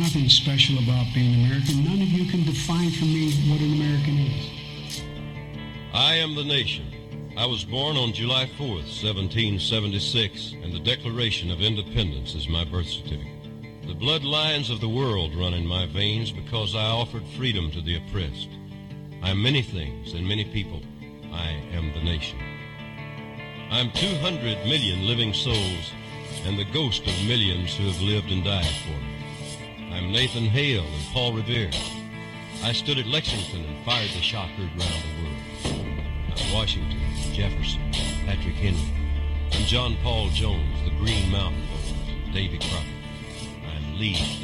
Nothing special about being American. None of you can define for me what an American is. I am the nation. I was born on July 4th, 1776, and the Declaration of Independence is my birth certificate. The bloodlines of the world run in my veins because I offered freedom to the oppressed. I am many things and many people. I am the nation. I am 200 million living souls and the ghost of millions who have lived and died for me. I am Nathan Hale and Paul Revere. I stood at Lexington and fired the shot heard round the world. I'm Washington, Jefferson, Patrick Henry. I'm John Paul Jones, the Green Mountain Boys, Davy Crockett. I'm Lee.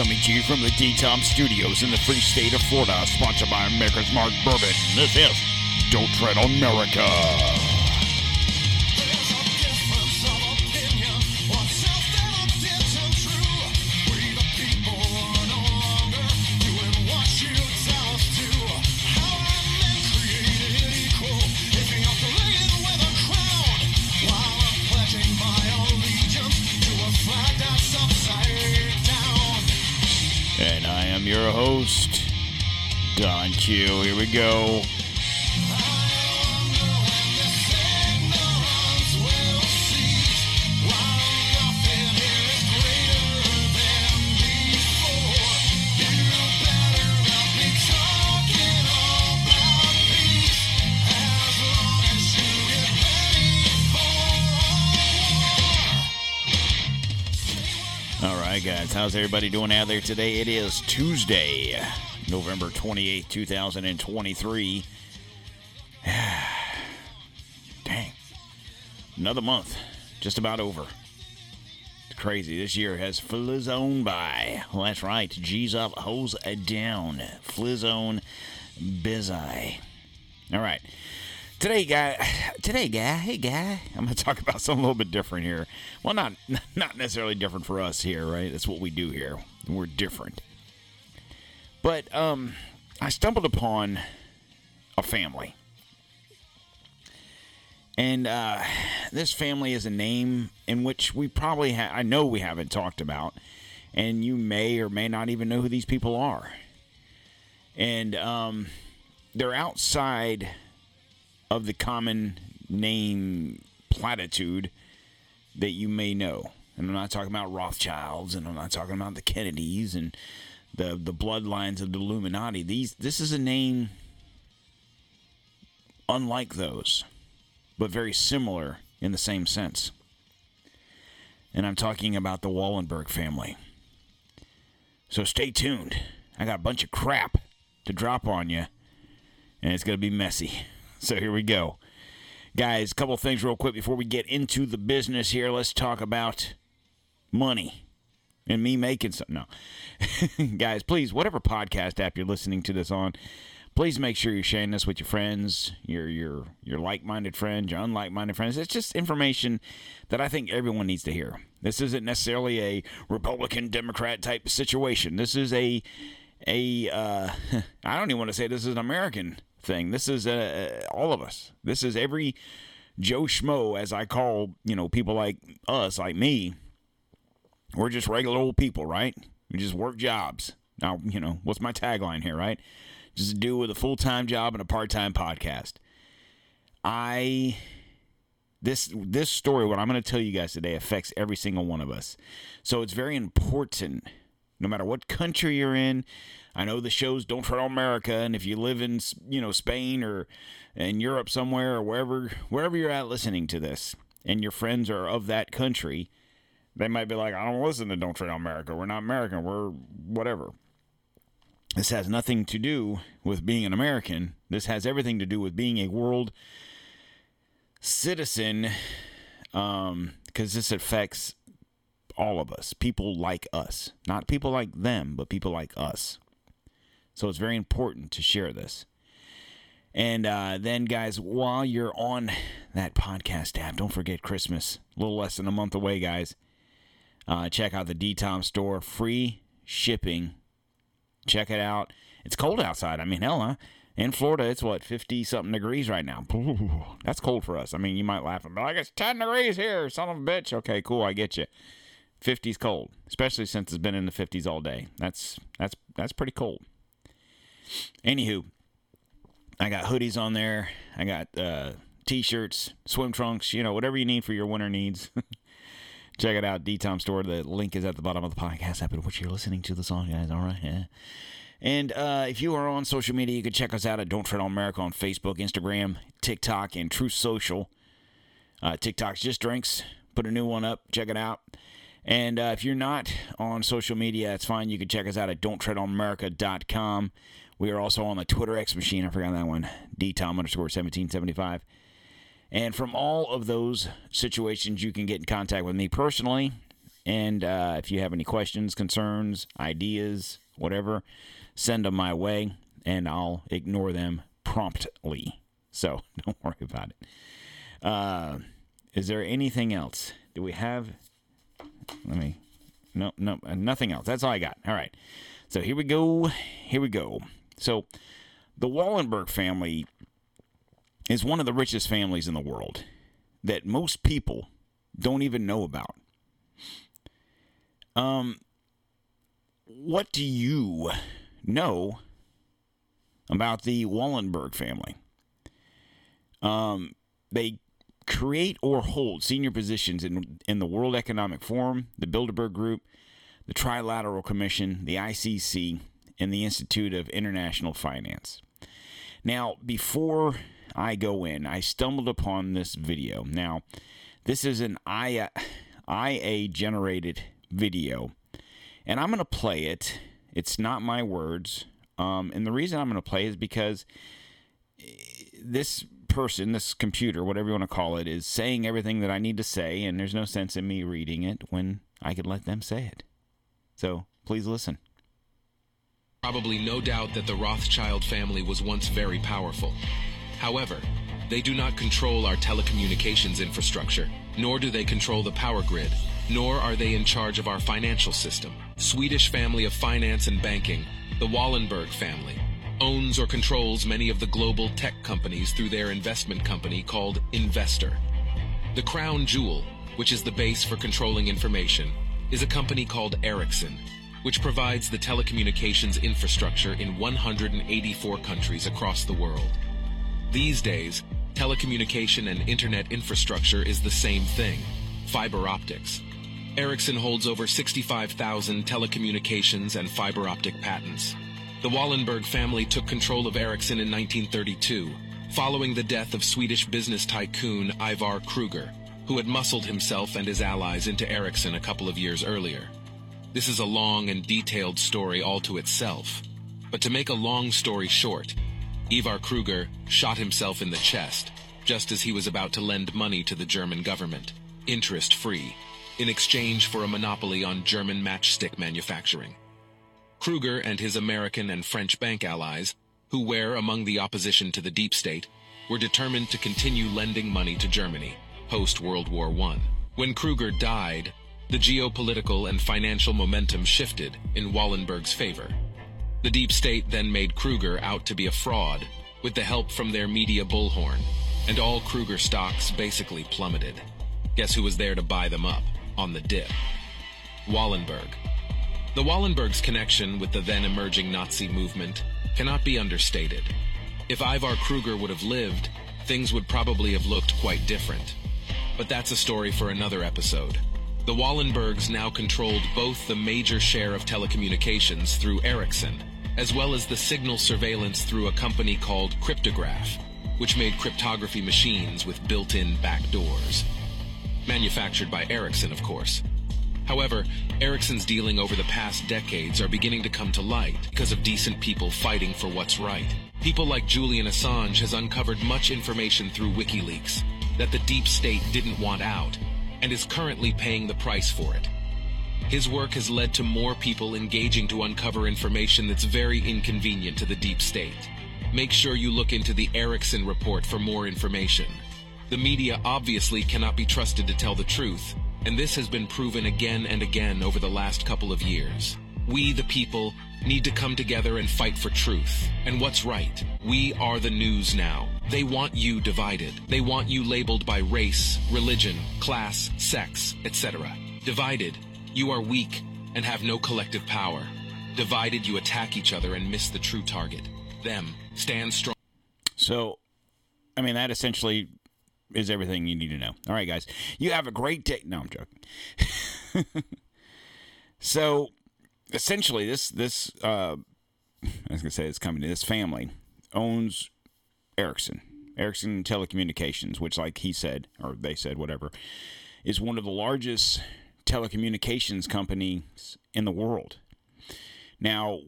Coming to you from the D-Tom Studios in the free state of Florida, sponsored by Maker's Mark Bourbon. This is Don't Tread on America. And I am your host, Don Q. Here we go. Right, guys. How's everybody doing out there today? It is Tuesday, November 28th, 2023. Dang. Another month. Just about over. It's crazy. This year has flizzone by. Well, that's right. G's up, hose down. Flizzone bizai. All right. Today, guy. Today, guy. Hey, guy. I'm going to talk about something a little bit different here. Well, not not necessarily different for us here, right? That's what we do here. We're different. But um, I stumbled upon a family, and uh, this family is a name in which we probably ha- I know we haven't talked about, and you may or may not even know who these people are. And um, they're outside of the common name platitude that you may know. And I'm not talking about Rothschilds, and I'm not talking about the Kennedys and the the bloodlines of the Illuminati. These this is a name unlike those, but very similar in the same sense. And I'm talking about the Wallenberg family. So stay tuned. I got a bunch of crap to drop on you, and it's going to be messy. So here we go. Guys, a couple things real quick before we get into the business here. Let's talk about money and me making something. No. Guys, please, whatever podcast app you're listening to this on, please make sure you're sharing this with your friends, your your your like-minded friends, your unlike-minded friends. It's just information that I think everyone needs to hear. This isn't necessarily a Republican Democrat type situation. This is a a uh, I don't even want to say this is an American thing. This is uh, all of us. This is every Joe Schmo, as I call you know people like us, like me. We're just regular old people, right? We just work jobs. Now, you know, what's my tagline here, right? Just dude with a full time job and a part time podcast. I this this story, what I'm going to tell you guys today, affects every single one of us. So it's very important, no matter what country you're in. I know the shows don't tread on America, and if you live in you know Spain or in Europe somewhere or wherever wherever you're at listening to this, and your friends are of that country, they might be like, I don't listen to Don't Tread on America. We're not American. We're whatever. This has nothing to do with being an American. This has everything to do with being a world citizen, because um, this affects all of us, people like us, not people like them, but people like us. So it's very important to share this. And uh, then, guys, while you're on that podcast app, don't forget Christmas. A little less than a month away, guys. Uh, check out the DTOM store. Free shipping Check it out. It's cold outside. I mean, hell, huh? In Florida, it's what, 50 something degrees right now. That's cold for us. I mean, you might laugh and be like, it's 10 degrees here, son of a bitch. Okay, cool, I get you. 50's cold, especially since it's been in the 50s all day. That's that's that's pretty cold. Anywho, I got hoodies on there. I got uh, t-shirts, swim trunks, you know, whatever you need for your winter needs. Check it out, DTOM Store. The link is at the bottom of the podcast app which you're listening to the song, guys. All right, yeah. And uh, if you are on social media, you can check us out at Don't Tread on America on Facebook, Instagram, TikTok, and Truth Social. Uh, TikTok's just drinks. Put a new one up. Check it out. And uh, if you're not on social media, it's fine. You can check us out at don'ttreadonamerica.com. We are also on the Twitter X machine. I forgot that one. DTOM underscore 1775. And from all of those situations, you can get in contact with me personally. And uh, if you have any questions, concerns, ideas, whatever, send them my way, and I'll ignore them promptly. So don't worry about it. Uh, is there anything else? Do we have? Let me. No, no, nothing else. That's all I got. All right. So here we go. Here we go. So the Wallenberg family is one of the richest families in the world that most people don't even know about. Um, what do you know about the Wallenberg family? Um, they create or hold senior positions in in the World Economic Forum, the Bilderberg Group, the Trilateral Commission, the ICC, and the Institute of International Finance. Now, before I go in, I stumbled upon this video. Now, this is an IA, IA generated video, and I'm going to play it. It's not my words. Um, and the reason I'm going to play is because eh, this person, this computer, whatever you want to call it, is saying everything that I need to say, and there's no sense in me reading it when I could let them say it. So please listen. Probably no doubt that the Rothschild family was once very powerful. However, they do not control our telecommunications infrastructure, nor do they control the power grid, nor are they in charge of our financial system. Swedish family of finance and banking, the Wallenberg family, owns or controls many of the global tech companies through their investment company called Investor. The crown jewel, which is the base for controlling information, is a company called Ericsson, which provides the telecommunications infrastructure in 184 countries across the world. These days, telecommunication and internet infrastructure is the same thing fiber optics. Ericsson holds over 65,000 telecommunications and fiber optic patents. The Wallenberg family took control of Ericsson in 1932, following the death of Swedish business tycoon Ivar Kreuger, who had muscled himself and his allies into Ericsson a couple of years earlier. This is a long and detailed story all to itself. But to make a long story short, Ivar Kreuger shot himself in the chest just as he was about to lend money to the German government, interest free, in exchange for a monopoly on German matchstick manufacturing. Kreuger and his American and French bank allies, who were among the opposition to the deep state, were determined to continue lending money to Germany post World War I. When Kreuger died, the geopolitical and financial momentum shifted in Wallenberg's favor. The deep state then made Kreuger out to be a fraud, with the help from their media bullhorn, and all Kreuger stocks basically plummeted. Guess who was there to buy them up on the dip? Wallenberg. The Wallenbergs' connection with the then emerging Nazi movement cannot be understated. If Ivar Kreuger would have lived, things would probably have looked quite different. But that's a story for another episode. The Wallenbergs now controlled both the major share of telecommunications through Ericsson, as well as the signal surveillance through a company called Cryptograph, which made cryptography machines with built-in backdoors. Manufactured by Ericsson, of course. However, Ericsson's dealing over the past decades are beginning to come to light because of decent people fighting for what's right. People like Julian Assange has uncovered much information through WikiLeaks that the deep state didn't want out and is currently paying the price for it. His work has led to more people engaging to uncover information that's very inconvenient to the deep state. Make sure you look into the Ericsson report for more information. The media obviously cannot be trusted to tell the truth, and this has been proven again and again over the last couple of years. We, the people, need to come together and fight for truth and what's right. We are the news now. They want you divided. They want you labeled by race, religion, class, sex, etc. Divided, you are weak and have no collective power. Divided, you attack each other and miss the true target. Them. Stand strong. So, I mean, that essentially is everything you need to know. All right, guys. You have a great day. No, I'm joking. so, essentially, this this uh, I was gonna say this company, this family owns Ericsson, Ericsson Telecommunications, which, like he said or they said, whatever, is one of the largest telecommunications companies in the world. Now,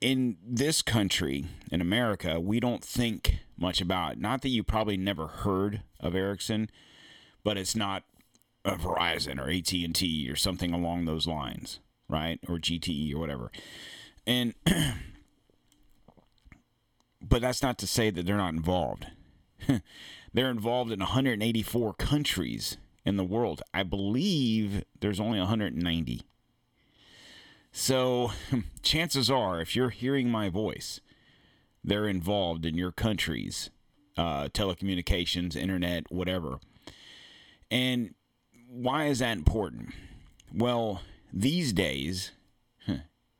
in this country, in America, we don't think much about. Not that you probably never heard of Ericsson, but it's not a Verizon or AT and T or something along those lines, right? Or GTE or whatever. And but that's not to say that they're not involved. they're involved in 184 countries in the world. I believe there's only 190. So, chances are, if you're hearing my voice, they're involved in your country's uh, telecommunications, internet, whatever. And why is that important? Well, these days,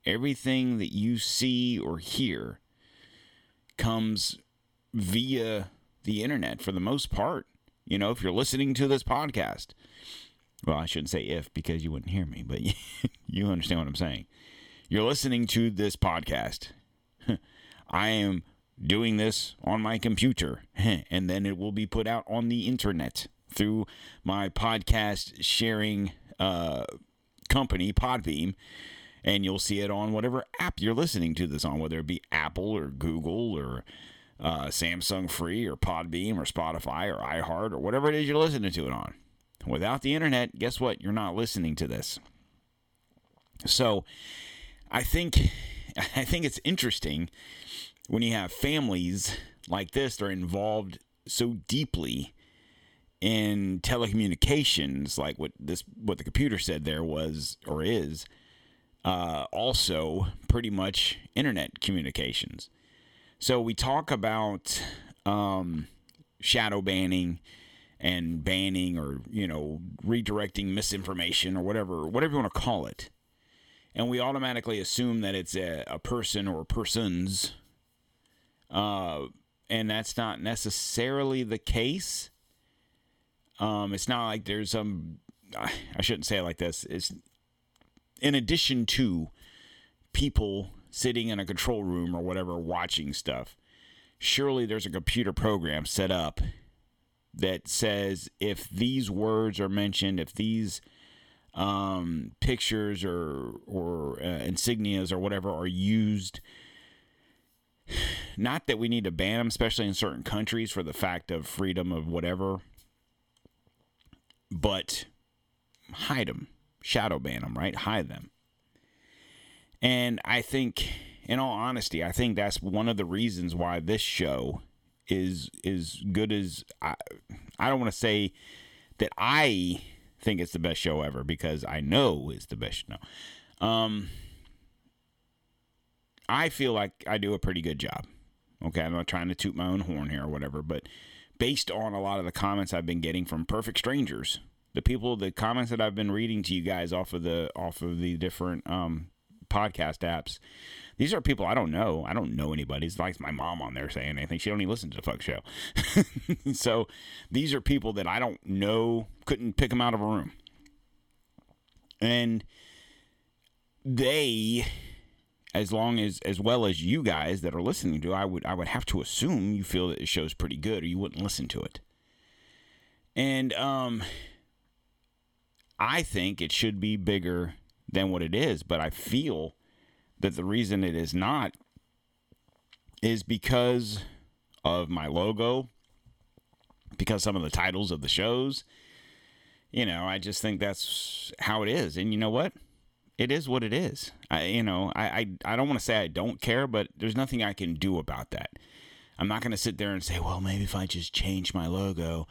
everything that you see or hear comes via the internet for the most part. You know, if you're listening to this podcast, well, I shouldn't say if because you wouldn't hear me, but you understand what I'm saying. You're listening to this podcast. I am doing this on my computer, and then it will be put out on the internet through my podcast sharing uh, company, Podbean, and you'll see it on whatever app you're listening to this on, whether it be Apple or Google or uh, Samsung Free or Podbean or Spotify or iHeart or whatever it is you're listening to it on. Without the internet, guess what? You're not listening to this. So, I think I think it's interesting when you have families like this that are involved so deeply in telecommunications, like what this what the computer said there was or is, uh, also pretty much internet communications. So we talk about um, shadow banning and banning or you know redirecting misinformation or whatever whatever you want to call it and we automatically assume that it's a, a person or persons uh, and that's not necessarily the case. Um, it's not like there's some i shouldn't say it like this. It's in addition to people sitting in a control room or whatever watching stuff surely there's a computer program set up that says if these words are mentioned, if these um, pictures or or uh, insignias or whatever are used, not that we need to ban them, especially in certain countries for the fact of freedom of whatever, but hide them, shadow ban them, right? Hide them. And I think, in all honesty, I think that's one of the reasons why this show is is good as I, I don't want to say that I think it's the best show ever because I know it's the best. No, um, I feel like I do a pretty good job. Okay, I'm not trying to toot my own horn here or whatever, but based on a lot of the comments I've been getting from perfect strangers, the people, the comments that I've been reading to you guys off of the off of the different um, podcast apps, these are people I don't know. I don't know anybody. It's like my mom on there saying anything. She don't even listen to the fuck show. so these are people that I don't know. Couldn't pick them out of a room. And they, as long as as well as you guys that are listening to, I would I would have to assume you feel that the show's pretty good, or you wouldn't listen to it. And um, I think it should be bigger than what it is, but I feel that the reason it is not is because of my logo, because some of the titles of the shows. You know, I just think that's how it is. And you know what? It is what it is. I, you know, I, I, I don't want to say I don't care, but there's nothing I can do about that. I'm not going to sit there and say, well, maybe if I just change my logo,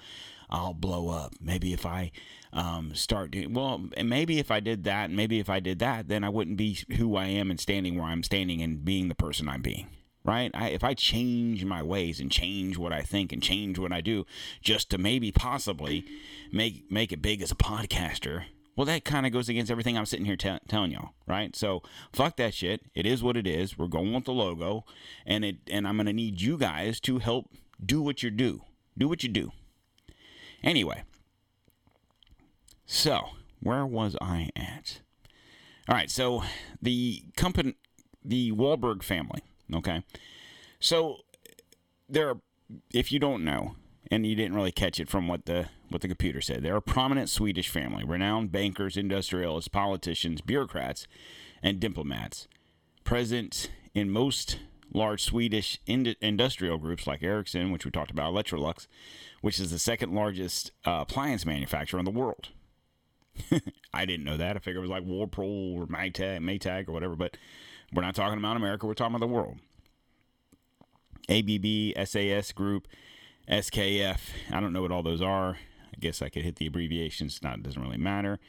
I'll blow up. Maybe if I um, start doing well, maybe if I did that, maybe if I did that, then I wouldn't be who I am and standing where I'm standing and being the person I'm being. Right? I, if I change my ways and change what I think and change what I do, just to maybe possibly make make it big as a podcaster, well, that kind of goes against everything I'm sitting here t- telling y'all, right? So fuck that shit. It is what it is. We're going with the logo, and it and I'm gonna need you guys to help do what you do. Do what you do. Anyway, so where was I at? All right, so the company, the Wahlberg family. Okay, so there, are, if you don't know, and you didn't really catch it from what the what the computer said, they're a prominent Swedish family, renowned bankers, industrialists, politicians, bureaucrats, and diplomats, present in most large Swedish ind- industrial groups like Ericsson, which we talked about, Electrolux, which is the second largest uh, appliance manufacturer in the world. I didn't know that. I figured it was like Whirlpool or Maytag, Maytag or whatever, but we're not talking about America. We're talking about the world. ABB, SAS Group, SKF. I don't know what all those are. I guess I could hit the abbreviations. Not it doesn't really matter.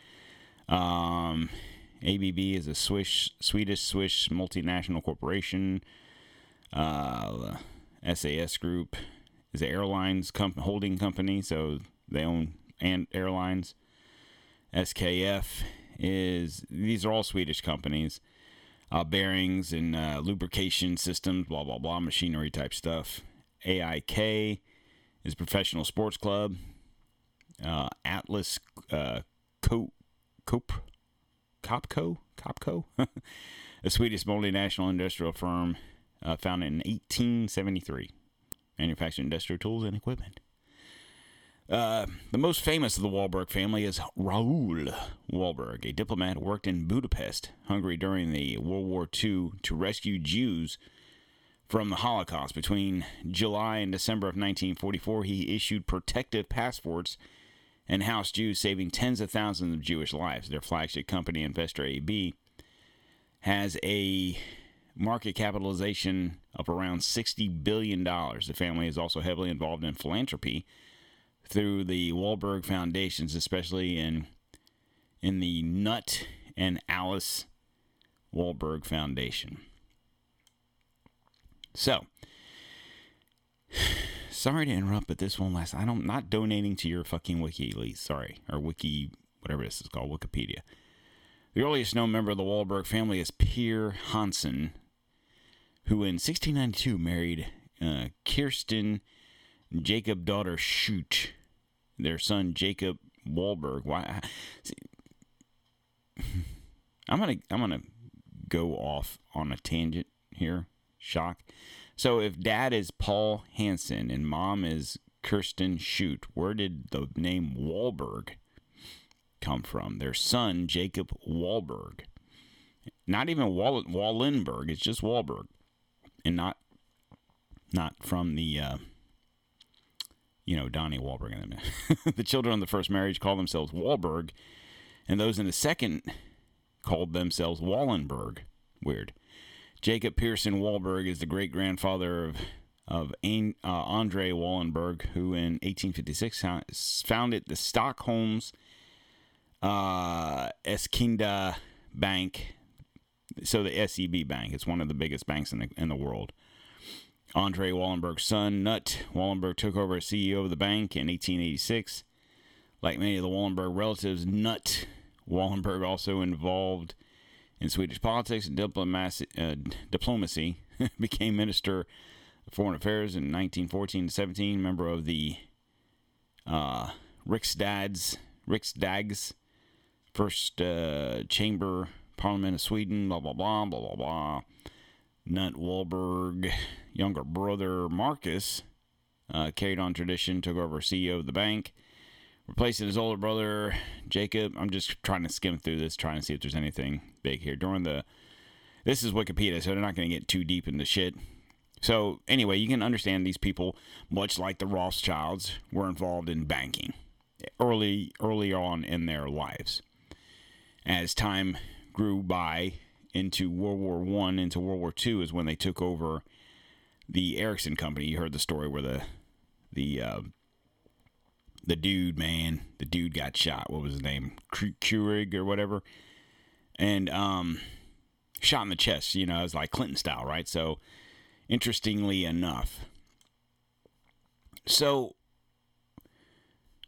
Um, ABB is a Swiss, Swedish Swiss multinational corporation. Uh, SAS Group is an airlines comp- holding company, so they own and airlines. SKF is these are all Swedish companies, uh, bearings and uh, lubrication systems, blah blah blah, machinery type stuff. AIK is professional sports club. Uh, Atlas uh, Co- Cope Copco Copco, a Swedish multinational industrial firm uh, founded in 1873, manufacturing industrial tools and equipment. Uh, the most famous of the Wahlberg family is Raoul Wahlberg, a diplomat who worked in Budapest, Hungary during the World War II to rescue Jews from the Holocaust. Between July and December of 1944, he issued protective passports and housed Jews, saving tens of thousands of Jewish lives. Their flagship company, Investor AB, has a market capitalization of around $60 billion. The family is also heavily involved in philanthropy through the Wahlberg Foundations, especially in in the Knut and Alice Wahlberg Foundation. So, sorry to interrupt, but this one last. I don't not donating to your fucking WikiLeaks. Sorry, or Wiki, whatever this is called, Wikipedia. The earliest known member of the Wahlberg family is Pierre Hansen, who in 1692 married uh, Kirsten Jacob daughter Shoot, their son Jacob Wahlberg. Why? See, I'm gonna I'm gonna go off on a tangent here. Shock. So if dad is Paul Hansen and mom is Kirsten Shoot, where did the name Wahlberg come from? Their son Jacob Wahlberg. Not even Wall- Wallenberg. It's just Wahlberg, and not not from the. Uh, you know, Donnie Wahlberg and the children of the first marriage called themselves Wahlberg, and those in the second called themselves Wallenberg. Weird. Jacob Pearson Wahlberg is the great grandfather of of uh, Andre Wallenberg, who in 1856 founded the Stockholm's uh, Eskinda Bank. So the SEB Bank, it's one of the biggest banks in the in the world. Andre Wallenberg's son, Knut Wallenberg, took over as CEO of the bank in 1886. Like many of the Wallenberg relatives, Knut Wallenberg also involved in Swedish politics and diplomacy, uh, diplomacy became Minister of Foreign Affairs in 1914 to 17, member of the uh, Riksdags, Riksdags first uh, chamber parliament of Sweden, blah, blah, blah, blah, blah, blah. Knut Wahlberg, younger brother Marcus, uh, carried on tradition, took over CEO of the bank, replacing his older brother Jacob. I'm just trying to skim through this, trying to see if there's anything big here. During the, this is Wikipedia, so they're not going to get too deep into shit. So anyway, you can understand these people, much like the Rothschilds, were involved in banking early, early on in their lives. As time grew by into World War One, into World War Two, is when they took over the Ericsson company. You heard the story where the the uh, the dude, man, the dude got shot. What was his name? Keurig or whatever. And um, shot in the chest. You know, it was like Clinton style, right? So, interestingly enough, so,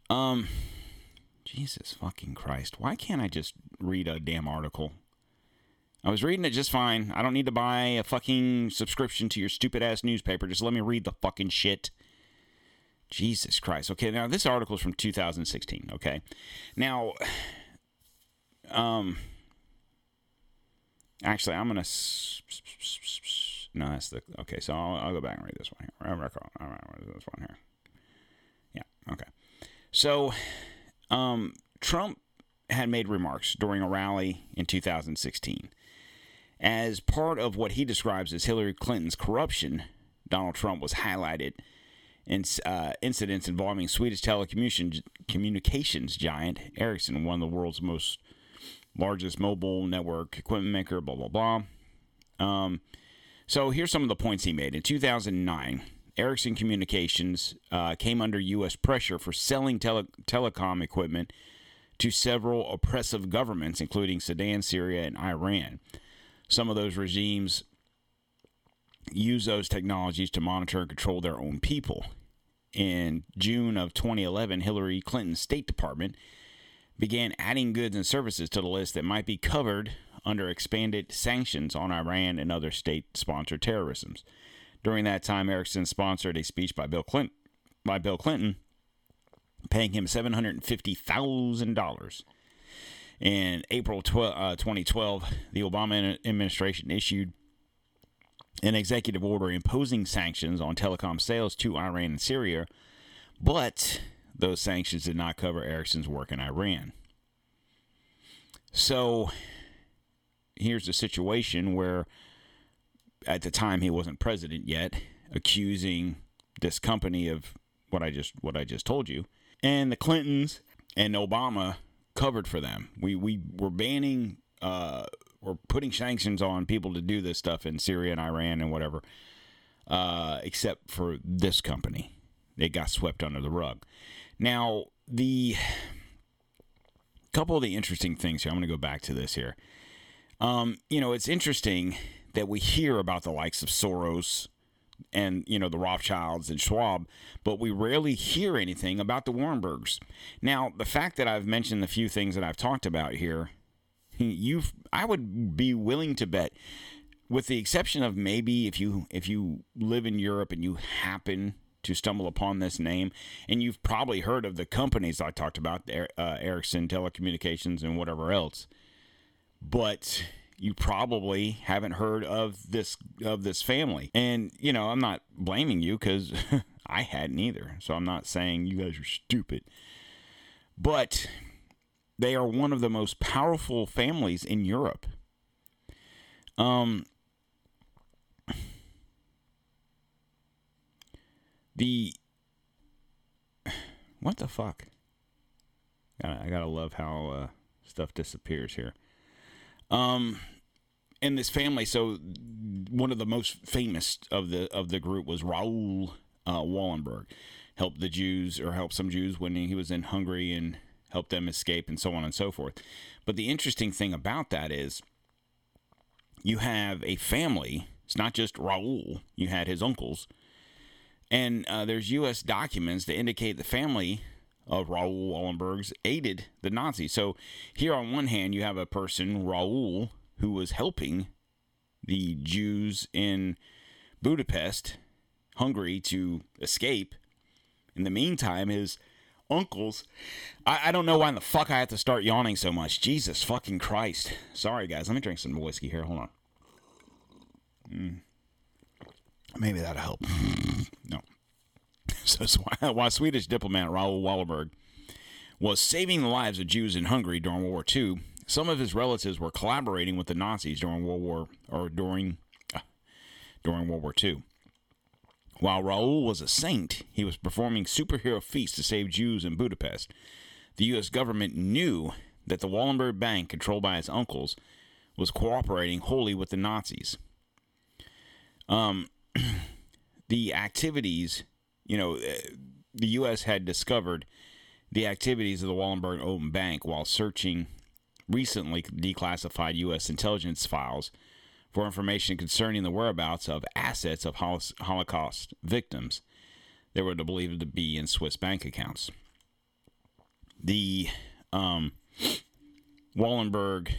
um, Jesus fucking Christ, why can't I just read a damn article? I was reading it just fine. I don't need to buy a fucking subscription to your stupid ass newspaper. Just let me read the fucking shit. Jesus Christ. Okay, now this article is from 2016. Okay, now, um, actually, I'm gonna. No, that's the okay. So I'll, I'll go back and read this one here. All right, this one here. Yeah. Okay. So, um, Trump had made remarks during a rally in 2016. As part of what he describes as Hillary Clinton's corruption, Donald Trump was highlighted in uh, incidents involving Swedish telecommunications giant Ericsson, one of the world's most largest mobile network equipment maker, blah, blah, blah. Um, so here's some of the points he made. In 2009, Ericsson Communications uh, came under U.S. pressure for selling tele- telecom equipment to several oppressive governments, including Sudan, Syria, and Iran. Some of those regimes use those technologies to monitor and control their own people. In June of 2011, Hillary Clinton's State Department began adding goods and services to the list that might be covered under expanded sanctions on Iran and other state sponsored terrorisms. During that time, Ericsson sponsored a speech by Bill Clinton, by Bill Clinton paying him $750,000. In April 12, uh, 2012, the Obama administration issued an executive order imposing sanctions on telecom sales to Iran and Syria, but those sanctions did not cover Ericsson's work in Iran. So here's a situation where, at the time he wasn't president yet, accusing this company of what I just what I just told you, and the Clintons and Obama covered for them. We we were banning uh we're putting sanctions on people to do this stuff in Syria and Iran and whatever. Uh, except for this company. It got swept under the rug. Now, the couple of the interesting things here, I'm going to go back to this here. Um, you know, it's interesting that we hear about the likes of Soros and you know the Rothschilds and Schwab, but we rarely hear anything about the Wallenbergs. Now, the fact that I've mentioned the few things that I've talked about here, you I would be willing to bet with the exception of maybe if you if you live in Europe and you happen to stumble upon this name and you've probably heard of the companies I talked about uh, Ericsson telecommunications and whatever else but you probably haven't heard of this of this family. And you know, I'm not blaming you cuz I hadn't either. So I'm not saying you guys are stupid. But they are one of the most powerful families in Europe. Um the what the fuck? I gotta love how uh, stuff disappears here. Um, in this family, so one of the most famous of the of the group was Raoul uh, Wallenberg, helped the Jews or helped some Jews when he was in Hungary and helped them escape and so on and so forth. But the interesting thing about that is you have a family. It's not just Raoul. You had his uncles, and uh, there's U.S. documents that indicate the family of Raoul Wallenberg's aided the Nazis. So here on one hand, you have a person, Raoul, who was helping the Jews in Budapest, Hungary, to escape. In the meantime, his uncles. I, I, don't know why in the fuck I have to start yawning so much. Jesus fucking Christ. Sorry, guys. Let me drink some whiskey here. Hold on. Mm. Maybe that'll help. no. So while Swedish diplomat Raoul Wallenberg was saving the lives of Jews in Hungary during World War II, some of his relatives were collaborating with the Nazis during World War or during uh, during World War II. While Raoul was a saint, he was performing superhero feats to save Jews in Budapest. The U.S. government knew that the Wallenberg Bank, controlled by his uncles, was cooperating wholly with the Nazis. Um, the activities you know, eh, the U.S. had discovered the activities of the Wallenberg Open Bank while searching recently declassified U.S. intelligence files for information concerning the whereabouts of assets of Holocaust victims that were believed to be in Swiss bank accounts. The um, Wallenberg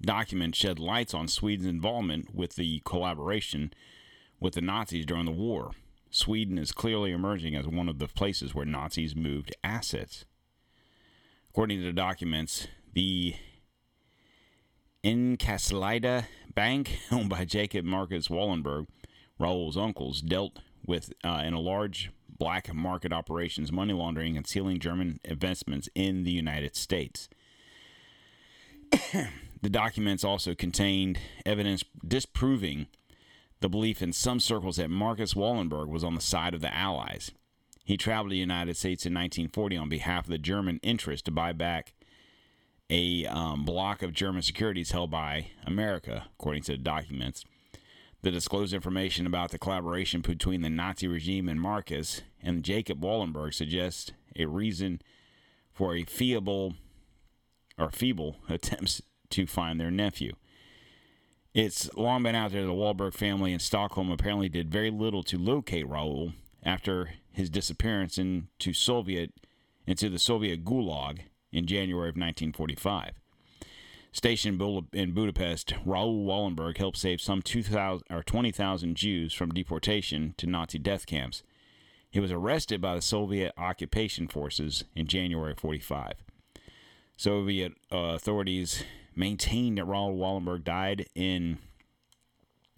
document shed lights on Sweden's involvement with the collaboration with the Nazis during the war. Sweden is clearly emerging as one of the places where Nazis moved assets. According to the documents, the Encaslida Bank, owned by Jacob Marcus Wallenberg, Raoul's uncles, dealt with uh, in a large black market operations, money laundering, and stealing German investments in the United States. the documents also contained evidence disproving the belief in some circles that Marcus Wallenberg was on the side of the Allies. He traveled to the United States in 1940 on behalf of the German interest to buy back a um, block of German securities held by America, according to the documents. The disclosed information about the collaboration between the Nazi regime and Marcus and Jacob Wallenberg suggests a reason for a feeble or feeble attempts to find their nephew. It's long been out there the Wallenberg family in Stockholm apparently did very little to locate Raoul after his disappearance into Soviet into the Soviet Gulag in January of 1945. Stationed in Budapest, Raoul Wallenberg helped save some 2,000 or 20,000 Jews from deportation to Nazi death camps. He was arrested by the Soviet occupation forces in January of 45. Soviet uh, authorities maintained that Ronald Wallenberg died in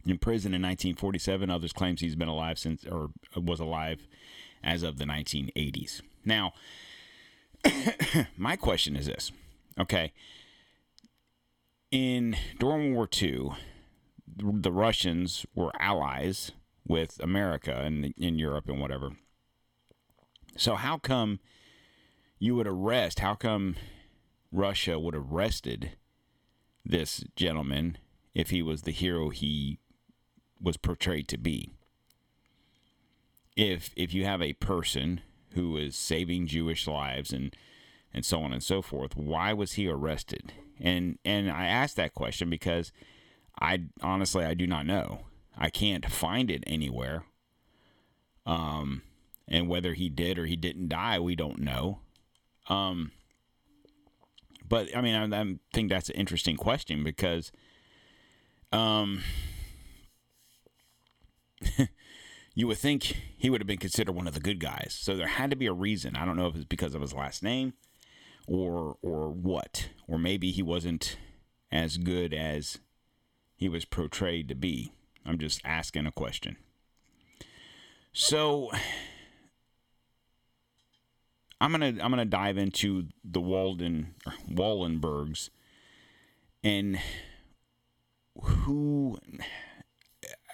in prison in 1947. Others claims he's been alive since or was alive as of the 1980s. Now, my question is this. Okay. In during World War II, the Russians were allies with America and in Europe and whatever. So how come you would arrest? How come Russia would have arrested this gentleman if he was the hero he was portrayed to be? If if you have a person who is saving Jewish lives and and so on and so forth. Why was he arrested? And and I asked that question because I honestly I do not know. I can't find it anywhere. Um, and whether he did or he didn't die, we don't know. Um, but I mean, I, I think that's an interesting question because, um, you would think he would have been considered one of the good guys. So there had to be a reason. I don't know if it's because of his last name or or what. Or maybe he wasn't as good as he was portrayed to be. I'm just asking a question. So I'm gonna I'm gonna dive into the Walden Wallenbergs and who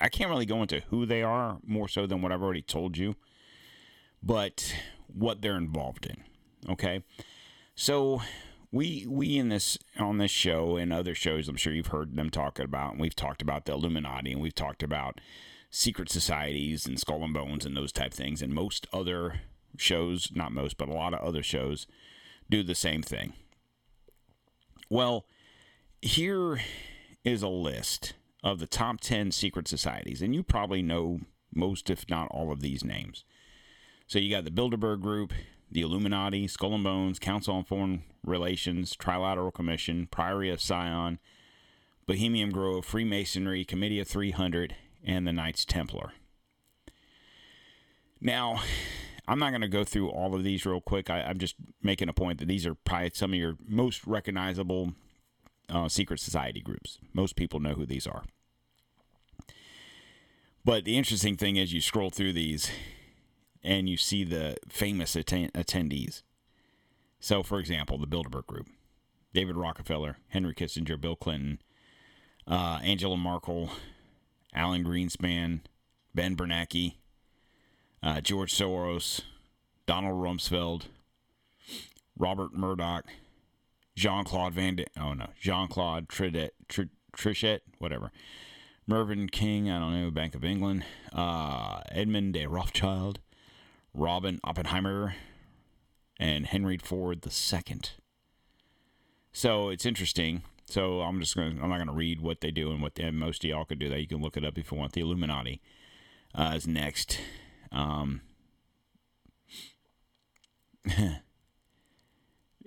I can't really go into who they are more so than what I've already told you, but what they're involved in. Okay, so we we in this on this show and other shows, I'm sure you've heard them talking about, and we've talked about the Illuminati, and we've talked about secret societies and skull and bones and those type things, and most other shows, not most, but a lot of other shows do the same thing. Well, here is a list of the top 10 secret societies, and you probably know most, if not all, of these names. So you got the Bilderberg Group, the Illuminati, Skull and Bones, Council on Foreign Relations, Trilateral Commission, Priory of Sion, Bohemian Grove, Freemasonry, Committee of 300, and the Knights Templar. Now, I'm not going to go through all of these real quick. I, am just making a point that these are probably some of your most recognizable uh, secret society groups. Most people know who these are. But the interesting thing is, you scroll through these and you see the famous atten- attendees. So, for example, the Bilderberg Group David Rockefeller, Henry Kissinger, Bill Clinton, uh, Angela Merkel, Alan Greenspan, Ben Bernanke, uh, George Soros, Donald Rumsfeld, Robert Murdoch, Jean Claude Van Damme, oh no, Jean Claude Trichet, whatever. Mervyn King, I don't know, Bank of England, uh, Edmund de Rothschild, Robin Oppenheimer, and Henry Ford II. So it's interesting. So I'm just gonna I'm not gonna read what they do and what they, most of y'all could do that. You can look it up if you want. The Illuminati uh, is next. Um, and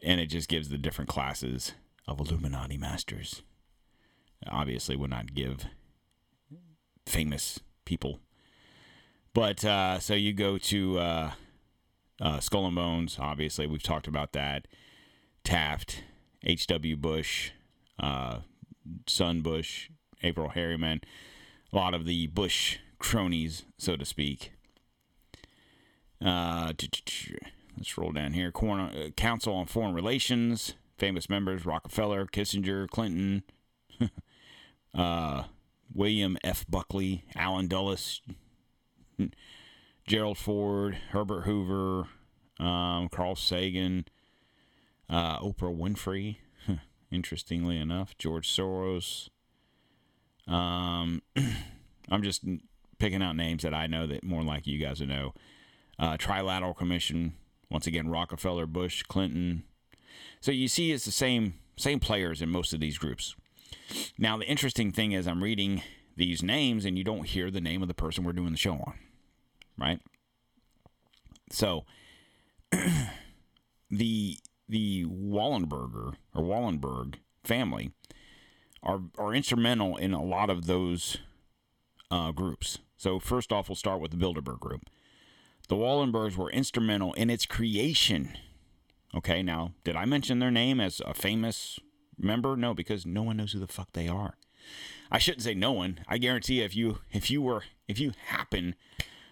it just gives the different classes of Illuminati masters. Obviously, would not give famous people, but uh, so you go to uh, uh, Skull and Bones. Obviously, we've talked about that. Taft, H.W. Bush, uh, Son Bush, Averell Harriman, a lot of the Bush cronies, so to speak. Uh, let's roll down here. Uh, Council on Foreign Relations, famous members Rockefeller, Kissinger, Clinton, uh, William F. Buckley, Allen Dulles, Gerald Ford, Herbert Hoover, um, Carl Sagan, uh, Oprah Winfrey, interestingly enough, George Soros. Um, I'm just picking out names that I know that more like you guys would know. Uh, Trilateral Commission, once again, Rockefeller, Bush, Clinton. So you see, it's the same same players in most of these groups. Now, the interesting thing is, I'm reading these names, and you don't hear the name of the person we're doing the show on, right? So, the the Wallenberger or Wallenberg family are are instrumental in a lot of those uh, groups. So first off, we'll start with the Bilderberg Group. The Wallenbergs were instrumental in its creation. Okay, now did I mention their name as a famous member? No, because no one knows who the fuck they are. I shouldn't say no one. I guarantee if you if you were if you happen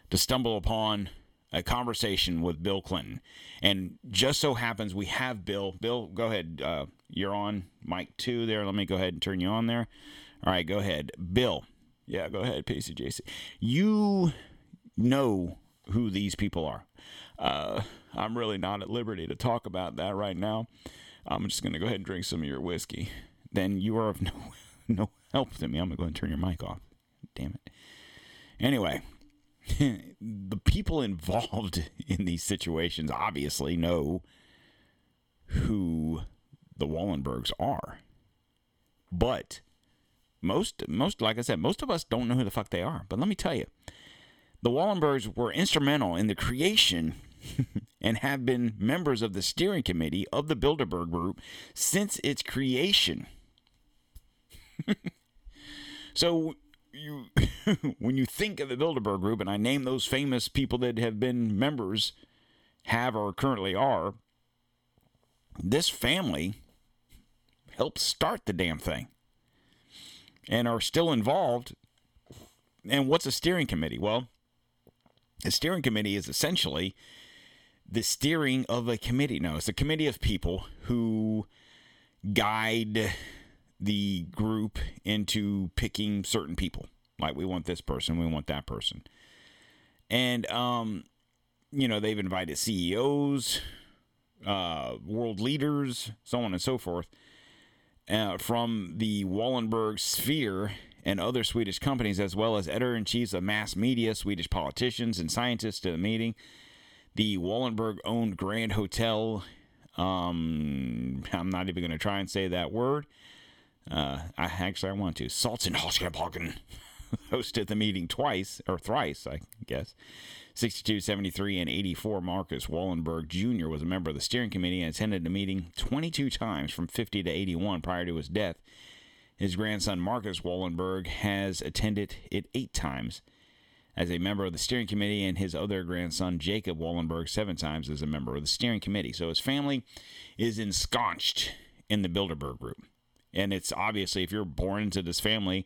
to stumble upon a conversation with Bill Clinton. And just so happens we have Bill. Bill, go ahead. Uh, you're on mic two there. Let me go ahead and turn you on there. All right, go ahead. Bill. Yeah, go ahead, PCJC. You know who these people are. Uh, I'm really not at liberty to talk about that right now. I'm just going to go ahead and drink some of your whiskey. Then you are of no, no help to me. I'm going to go and turn your mic off. Damn it. Anyway, the people involved in these situations obviously know who the Wallenbergs are. But most most like I said, most of us don't know who the fuck they are. But let me tell you, the Wallenbergs were instrumental in the creation and have been members of the steering committee of the Bilderberg Group since its creation. so you when you think of the Bilderberg Group, and I name those famous people that have been members, have or currently are, this family helped start the damn thing and are still involved. And what's a steering committee? Well, a steering committee is essentially the steering of a committee. No, it's a committee of people who guide the group into picking certain people. Like we want this person, we want that person. And um, you know, they've invited CEOs, uh, world leaders, so on and so forth, uh, from the Wallenberg sphere and other Swedish companies, as well as editor in chiefs of mass media, Swedish politicians, and scientists to the meeting. The Wallenberg owned Grand Hotel. Um, I'm not even going to try and say that word. Uh, I actually I want to. Salzenhausen hosted the meeting twice or thrice, I guess. 62, 73, and 84. Marcus Wallenberg Jr. was a member of the steering committee and attended the meeting 22 times from 50 to 81 prior to his death. His grandson Marcus Wallenberg has attended it eight times as a member of the steering committee, and his other grandson Jacob Wallenberg seven times as a member of the steering committee. So his family is ensconced in the Bilderberg group and it's obviously if you're born into this family,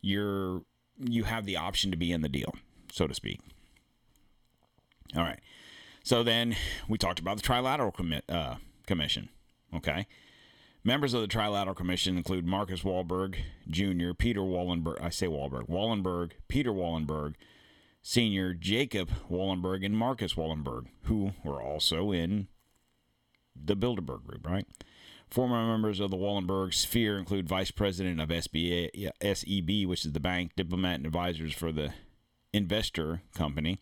you're you have the option to be in the deal, so to speak. All right. So then we talked about the Trilateral Commi- uh, Commission. Okay. Members of the Trilateral Commission include Marcus Wahlberg Jr., Peter Wallenberg, I say Wahlberg, Wallenberg, Peter Wallenberg Sr., Jacob Wallenberg, and Marcus Wallenberg, who were also in the Bilderberg group, right? Former members of the Wallenberg sphere include Vice President of SBA, SEB, which is the bank, diplomat and advisors for the investor company,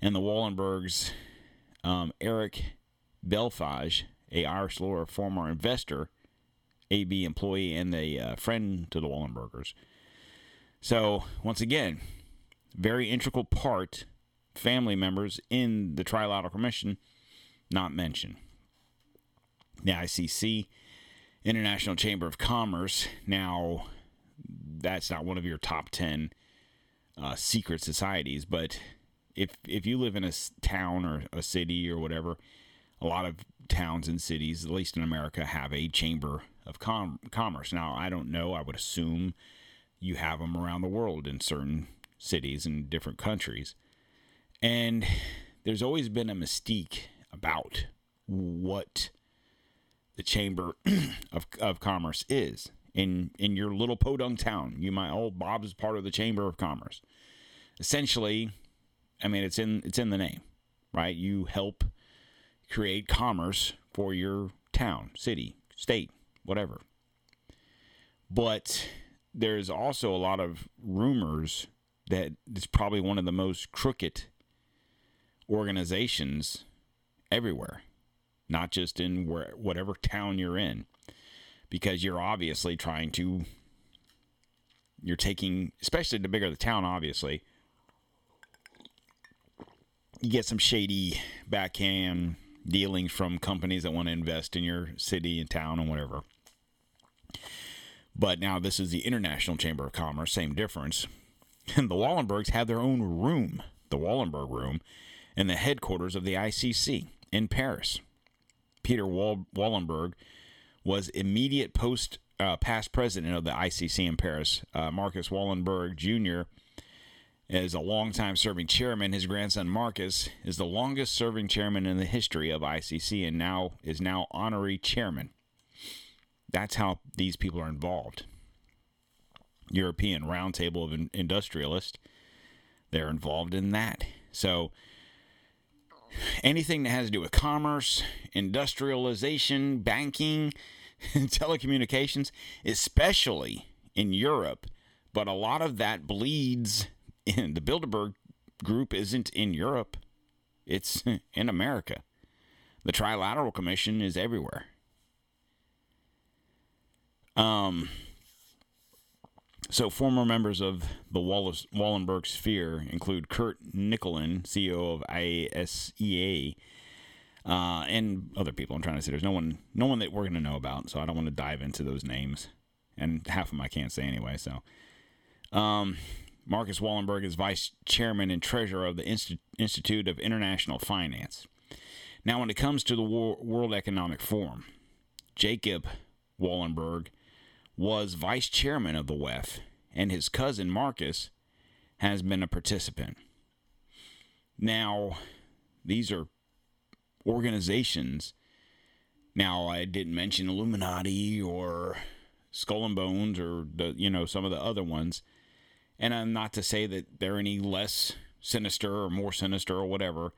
and the Wallenbergs, um, Erik Belfrage, a Irish lawyer, former investor, AB employee, and a uh, friend to the Wallenbergers. So, once again, very integral part, family members in the Trilateral Commission not mentioned. The ICC, International Chamber of Commerce, now that's not one of your top 10 uh, secret societies, but if if you live in a town or a city or whatever, a lot of towns and cities, at least in America, have a chamber of com- commerce. Now, I don't know. I would assume you have them around the world in certain cities and different countries. And there's always been a mystique about what the chamber of, of commerce is in in your little podunk town. You might oh Bob's part of the chamber of commerce. Essentially, I mean it's in it's in the name, right? You help create commerce for your town, city, state, whatever. But there's also a lot of rumors that it's probably one of the most crooked organizations everywhere, not just in where, whatever town you're in, because you're obviously trying to, you're taking, especially the bigger the town, obviously, you get some shady backhand dealings from companies that want to invest in your city and town and whatever. But now this is the International Chamber of Commerce, same difference. And the Wallenbergs have their own room, the Wallenberg Room, in the headquarters of the ICC in Paris. Peter Wall- Wallenberg was immediate post uh, past president of the ICC in Paris. Uh, Marcus Wallenberg Jr. is a longtime serving chairman. His grandson Marcus is the longest serving chairman in the history of ICC and now is now honorary chairman. That's how these people are involved. European Roundtable of Industrialists, they're involved in that. So anything that has to do with commerce, industrialization, banking, telecommunications, especially in Europe, but a lot of that bleeds in the Bilderberg group isn't in Europe. It's in America. The Trilateral Commission is everywhere. Um, so, former members of the Wallace, Wallenberg sphere include Curt Nicolin, CEO of ASEA, uh, and other people. I'm trying to say there's no one, no one that we're going to know about, so I don't want to dive into those names, and half of them I can't say anyway. So, um, Marcus Wallenberg is vice chairman and treasurer of the Insti- Institute of International Finance. Now, when it comes to the World Economic Forum, Jacob Wallenberg was vice chairman of the WEF, and his cousin Marcus has been a participant. Now, these are organizations. Now, I didn't mention Illuminati or Skull and Bones or the you know some of the other ones, and I'm not to say that they're any less sinister or more sinister or whatever,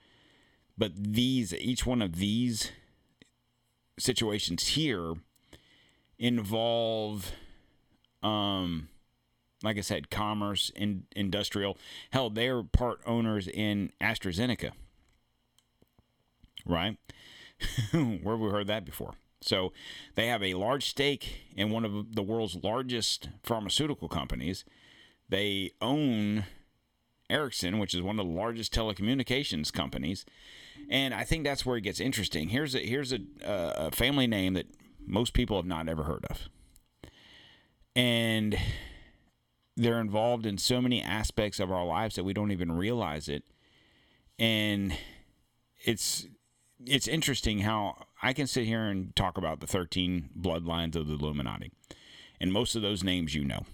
but these each one of these situations here involve um like I said, commerce and industrial. Hell, they're part owners in AstraZeneca. Right? Where have we heard that before? So they have a large stake in one of the world's largest pharmaceutical companies. They own Ericsson, which is one of the largest telecommunications companies. And I think that's where it gets interesting. Here's a here's a, a family name that most people have not ever heard of. And they're involved in so many aspects of our lives that we don't even realize it. And it's it's interesting how I can sit here and talk about the 13 bloodlines of the Illuminati. And most of those names you know.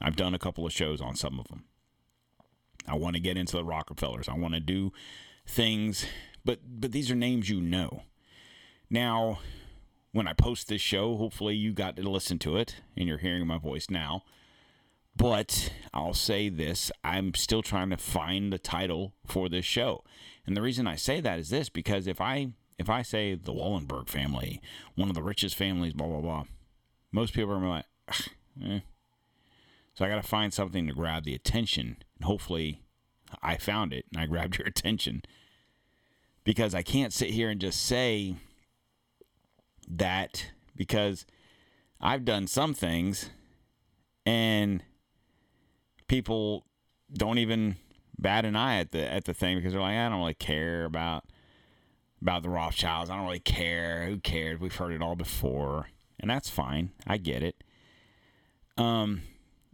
I've done a couple of shows on some of them. I want to get into the Rockefellers. I want to do things, but but these are names you know. Now, when I post this show. Hopefully, you got to listen to it and you're hearing my voice now. But I'll say this I'm still trying to find the title for this show. And the reason I say that is this because if I if I say the Wallenberg family, one of the richest families, blah blah blah, most people are like, eh. So I got to find something to grab the attention. And hopefully, I found it and I grabbed your attention because I can't sit here and just say that because I've done some things and people don't even bat an eye at the at the thing because they're like, I don't really care about about the Rothschilds. I don't really care. Who cares? We've heard it all before. And that's fine. I get it. Um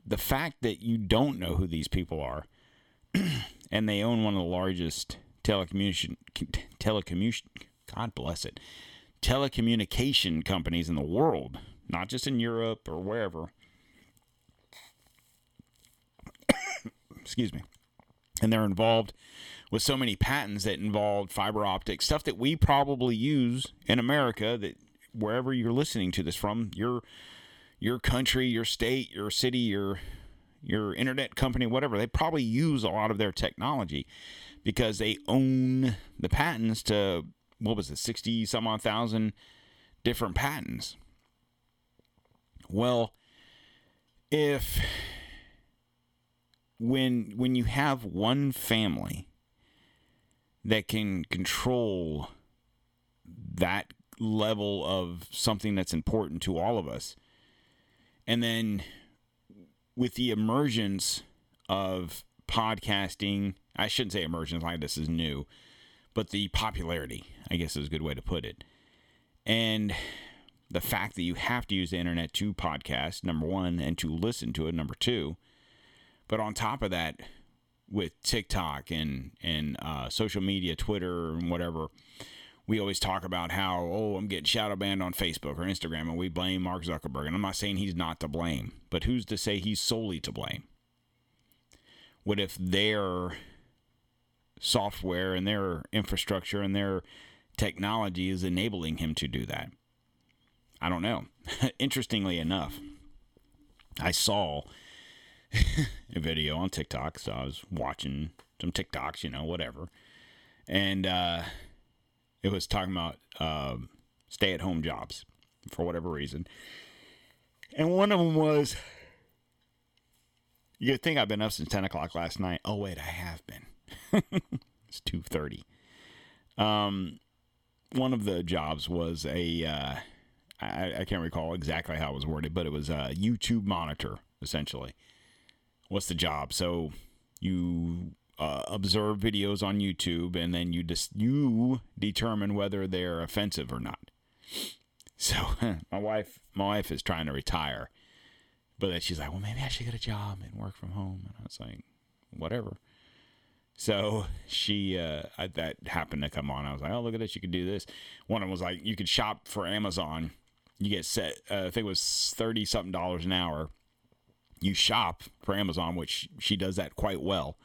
the fact that you don't know who these people are and they own one of the largest telecommunication telecommunication God bless it telecommunication companies in the world, not just in Europe or wherever. Excuse me. And they're involved with so many patents that involve fiber optic stuff that we probably use in America that wherever you're listening to this from, your your country, your state, your city, your your internet company, whatever, they probably use a lot of their technology because they own the patents to what was it, 60 some odd thousand different patents. Well, if when when you have one family that can control that level of something that's important to all of us and then with the emergence of podcasting i shouldn't say emergence like this is new but the popularity, I guess is a good way to put it. And the fact that you have to use the internet to podcast, number one, and to listen to it, number two. But on top of that, with TikTok and and uh, social media, Twitter and whatever, we always talk about how oh I'm getting shadow banned on Facebook or Instagram, and we blame Mark Zuckerberg. And I'm not saying he's not to blame, but who's to say he's solely to blame? What if they're software and their infrastructure and their technology is enabling him to do that. I don't know. Interestingly enough, I saw a video on TikTok, so I was watching some TikToks, you know, whatever, and uh, it was talking about uh, stay-at-home jobs for whatever reason, and one of them was. You think I've been up since ten o'clock last night? Oh wait, I have been. it's two thirty. Um, one of the jobs was a uh, I, I can't recall exactly how it was worded, but it was a YouTube monitor essentially. What's the job? So you uh, observe videos on YouTube, and then you just dis- you determine whether they're offensive or not. So my wife, my wife is trying to retire, but then she's like, "Well, maybe I should get a job and work from home." And I was like, "Whatever." So she, uh, I, that happened to come on. I was like, oh, look at this. You could do this. One of them was like, you could shop for Amazon. You get set, uh, I think it was 30 something dollars an hour. You shop for Amazon, which she does that quite well.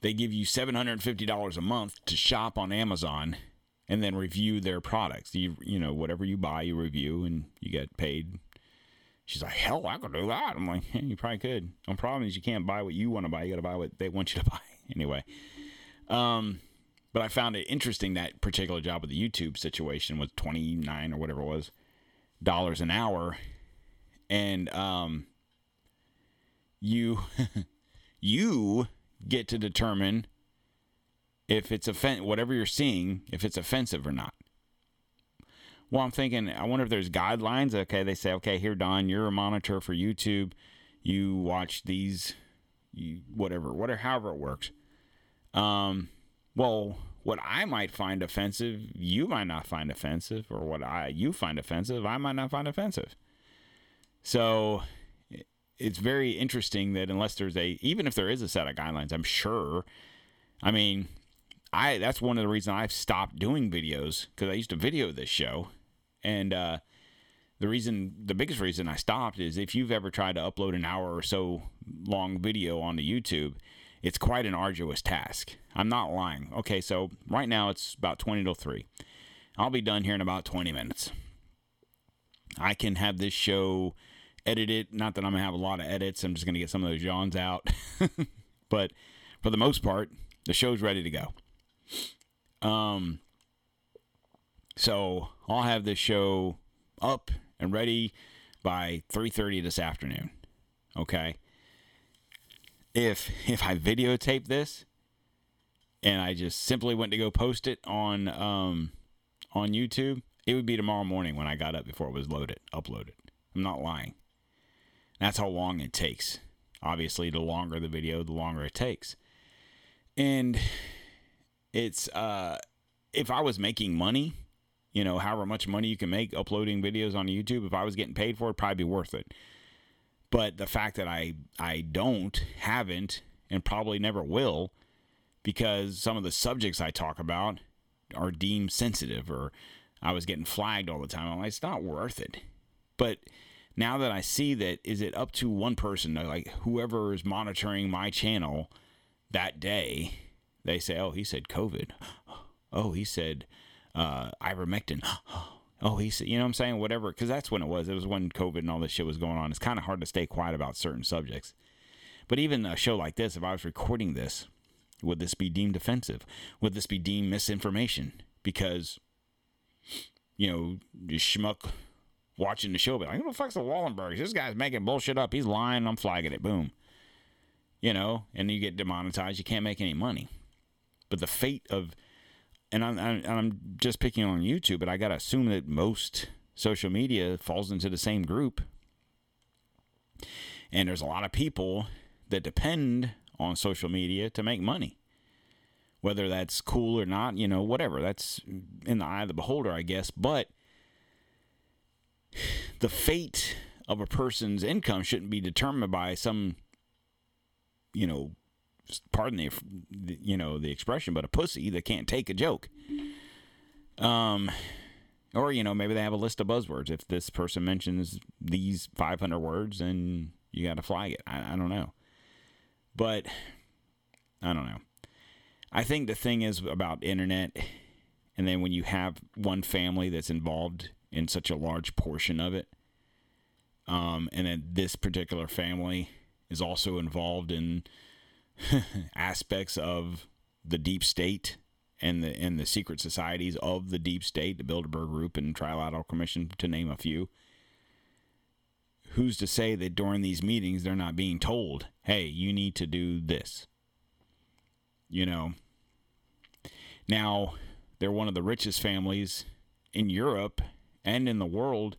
They give you $750 a month to shop on Amazon and then review their products. You, you know, whatever you buy, you review and you get paid. She's like, hell, I could do that. I'm like, yeah, you probably could. The problem is you can't buy what you want to buy. You got to buy what they want you to buy anyway. Um, but I found it interesting that particular job with the YouTube situation was 29 or whatever it was dollars an hour. And um, you you get to determine if it's offen- whatever you're seeing, if it's offensive or not. Well, I'm thinking, I wonder if there's guidelines. Okay, they say, okay, here, Don, you're a monitor for YouTube. You watch these you whatever, whatever, however it works. Um, well, what I might find offensive, you might not find offensive, or what I you find offensive, I might not find offensive. So it's very interesting that unless there's a even if there is a set of guidelines, I'm sure. I mean, I that's one of the reasons I've stopped doing videos because I used to video this show, and uh, the reason the biggest reason I stopped is if you've ever tried to upload an hour or so long video onto YouTube, it's quite an arduous task. I'm not lying. Okay, so right now it's about 20 to 3. I'll be done here in about 20 minutes. I can have this show edited. Not that I'm to have a lot of edits. I'm just to get some of those yawns out. but for the most part, the show's ready to go. Um, so I'll have this show up and ready by 3:30 this afternoon. Okay? If if I videotape this, and I just simply went to go post it on um, on YouTube, it would be tomorrow morning when I got up before it was loaded, uploaded. I'm not lying. That's how long it takes. Obviously, the longer the video, the longer it takes. And it's uh if I was making money, you know, however much money you can make uploading videos on YouTube, if I was getting paid for it, probably be worth it. But the fact that I I don't, haven't, and probably never will, because some of the subjects I talk about are deemed sensitive or I was getting flagged all the time. I'm like, it's not worth it. But now that I see that, is it up to one person, like whoever is monitoring my channel that day, they say, oh, he said COVID. Oh, he said uh, ivermectin. Oh, he said, you know what I'm saying? Whatever, because that's when it was. It was when COVID and all this shit was going on. It's kind of hard to stay quiet about certain subjects. But even a show like this, if I was recording this, would this be deemed offensive? Would this be deemed misinformation? Because, you know, schmuck watching the show, be like, who the fuck's the Wallenbergs? This guy's making bullshit up. He's lying. I'm flagging it. Boom. You know, and you get demonetized. You can't make any money. But the fate of and I'm, I'm, I'm just picking on YouTube, but I got to assume that most social media falls into the same group. And there's a lot of people that depend on social media to make money. Whether that's cool or not, you know, whatever. That's in the eye of the beholder, I guess. But the fate of a person's income shouldn't be determined by some, you know, pardon the you know the expression, but a pussy that can't take a joke. Um, or you know maybe they have a list of buzzwords. If this person mentions these 500 words, then you got to flag it. I, I don't know, but I don't know. I think the thing is about internet, and then when you have one family that's involved in such a large portion of it, um, and then this particular family is also involved in aspects of the deep state and the and the secret societies of the deep state, the Bilderberg Group and Trilateral Commission, to name a few. Who's to say that during these meetings they're not being told, "Hey, you need to do this." You know. Now, they're one of the richest families in Europe and in the world,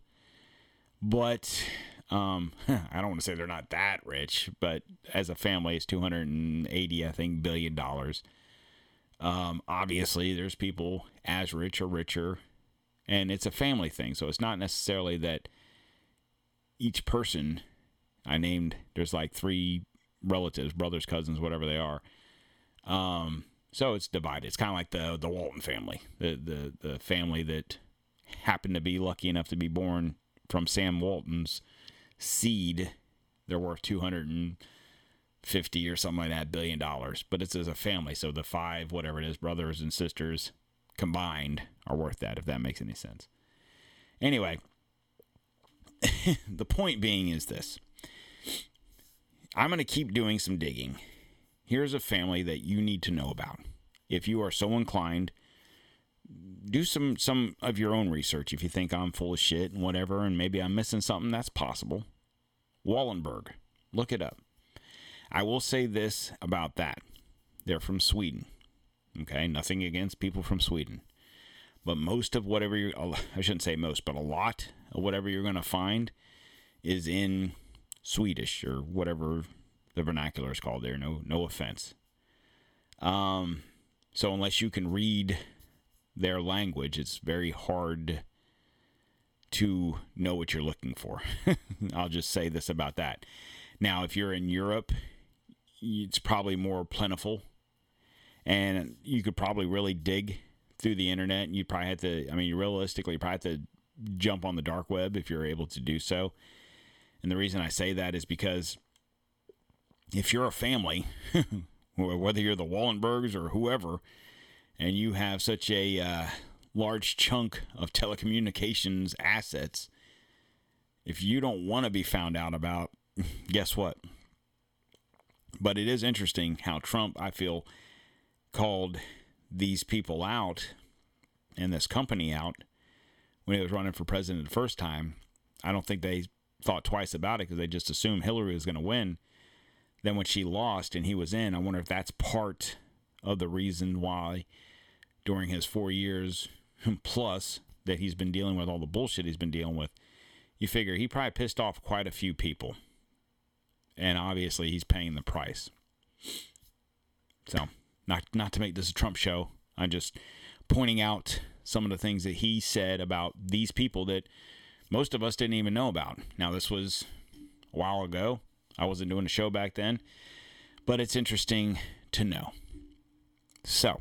but um, I don't want to say they're not that rich, but as a family, it's 280, I think, billion dollars. Um, obviously, there's people as rich or richer, and it's a family thing. So it's not necessarily that each person I named, there's like three relatives, brothers, cousins, whatever they are. Um, so it's divided. It's kind of like the the Walton family, the the the family that happened to be lucky enough to be born from Sam Walton's seed, they're worth 250 or something like that billion dollars. But it's as a family, so the five, whatever it is, brothers and sisters combined are worth that, if that makes any sense. Anyway, the point being is this I'm going to keep doing some digging. Here's a family that you need to know about. If you are so inclined, do some some of your own research if you think I'm full of shit and whatever, and maybe I'm missing something. That's possible. Wallenberg, look it up. I will say this about that: they're from Sweden. Okay, nothing against people from Sweden, but most of whatever you I shouldn't say most, but a lot of whatever you're going to find is in Swedish or whatever the vernacular is called there. No, no offense. Um, so unless you can read their language, it's very hard to know what you're looking for. I'll just say this about that. Now, if you're in Europe, it's probably more plentiful, and you could probably really dig through the internet. You probably have to, I mean, realistically, you probably have to jump on the dark web if you're able to do so. And the reason I say that is because if you're a family, whether you're the Wallenbergs or whoever, and you have such a uh, large chunk of telecommunications assets, if you don't want to be found out about, guess what? But it is interesting how Trump, I feel, called these people out and this company out when he was running for president the first time. I don't think they thought twice about it because they just assumed Hillary was going to win. Then when she lost and he was in, I wonder if that's part of the reason why during his four years plus that he's been dealing with all the bullshit he's been dealing with, you figure he probably pissed off quite a few people. And obviously he's paying the price. So, not not to make this a Trump show. I'm just pointing out some of the things that he said about these people that most of us didn't even know about. Now, this was a while ago. I wasn't doing a show back then, but it's interesting to know. So,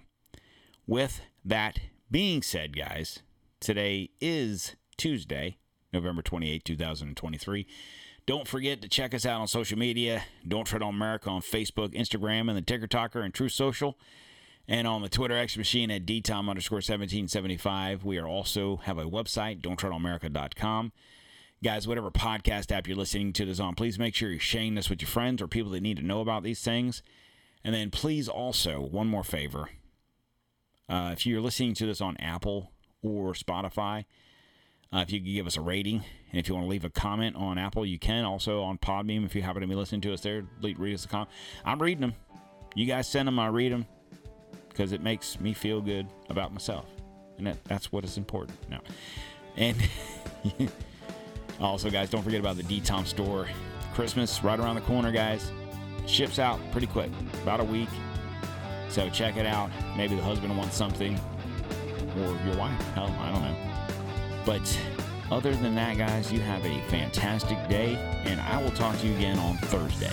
with that being said, guys, today is Tuesday, November 28, 2023. Don't forget to check us out on social media. Don't Tread on America on Facebook, Instagram, and the Ticker Talker and Truth Social. And on the Twitter X machine at dtom underscore 1775. We are also have a website, don'ttreadonamerica.com. Guys, whatever podcast app you're listening to this on, please make sure you're sharing this with your friends or people that need to know about these things. And then please also, one more favor. Uh, if you're listening to this on Apple or Spotify, uh, if you could give us a rating, and if you want to leave a comment on Apple, you can. Also on Podbean, if you happen to be listening to us there, read us a comment. I'm reading them. You guys send them, I read them because it makes me feel good about myself, and that, that's what is important now. And also, guys, don't forget about the DTOM store. Christmas right around the corner, guys. Ships out pretty quick, about a week. So check it out. Maybe the husband wants something, or your wife. Hell, I don't know. But other than that, guys, you have a fantastic day, and I will talk to you again on Thursday.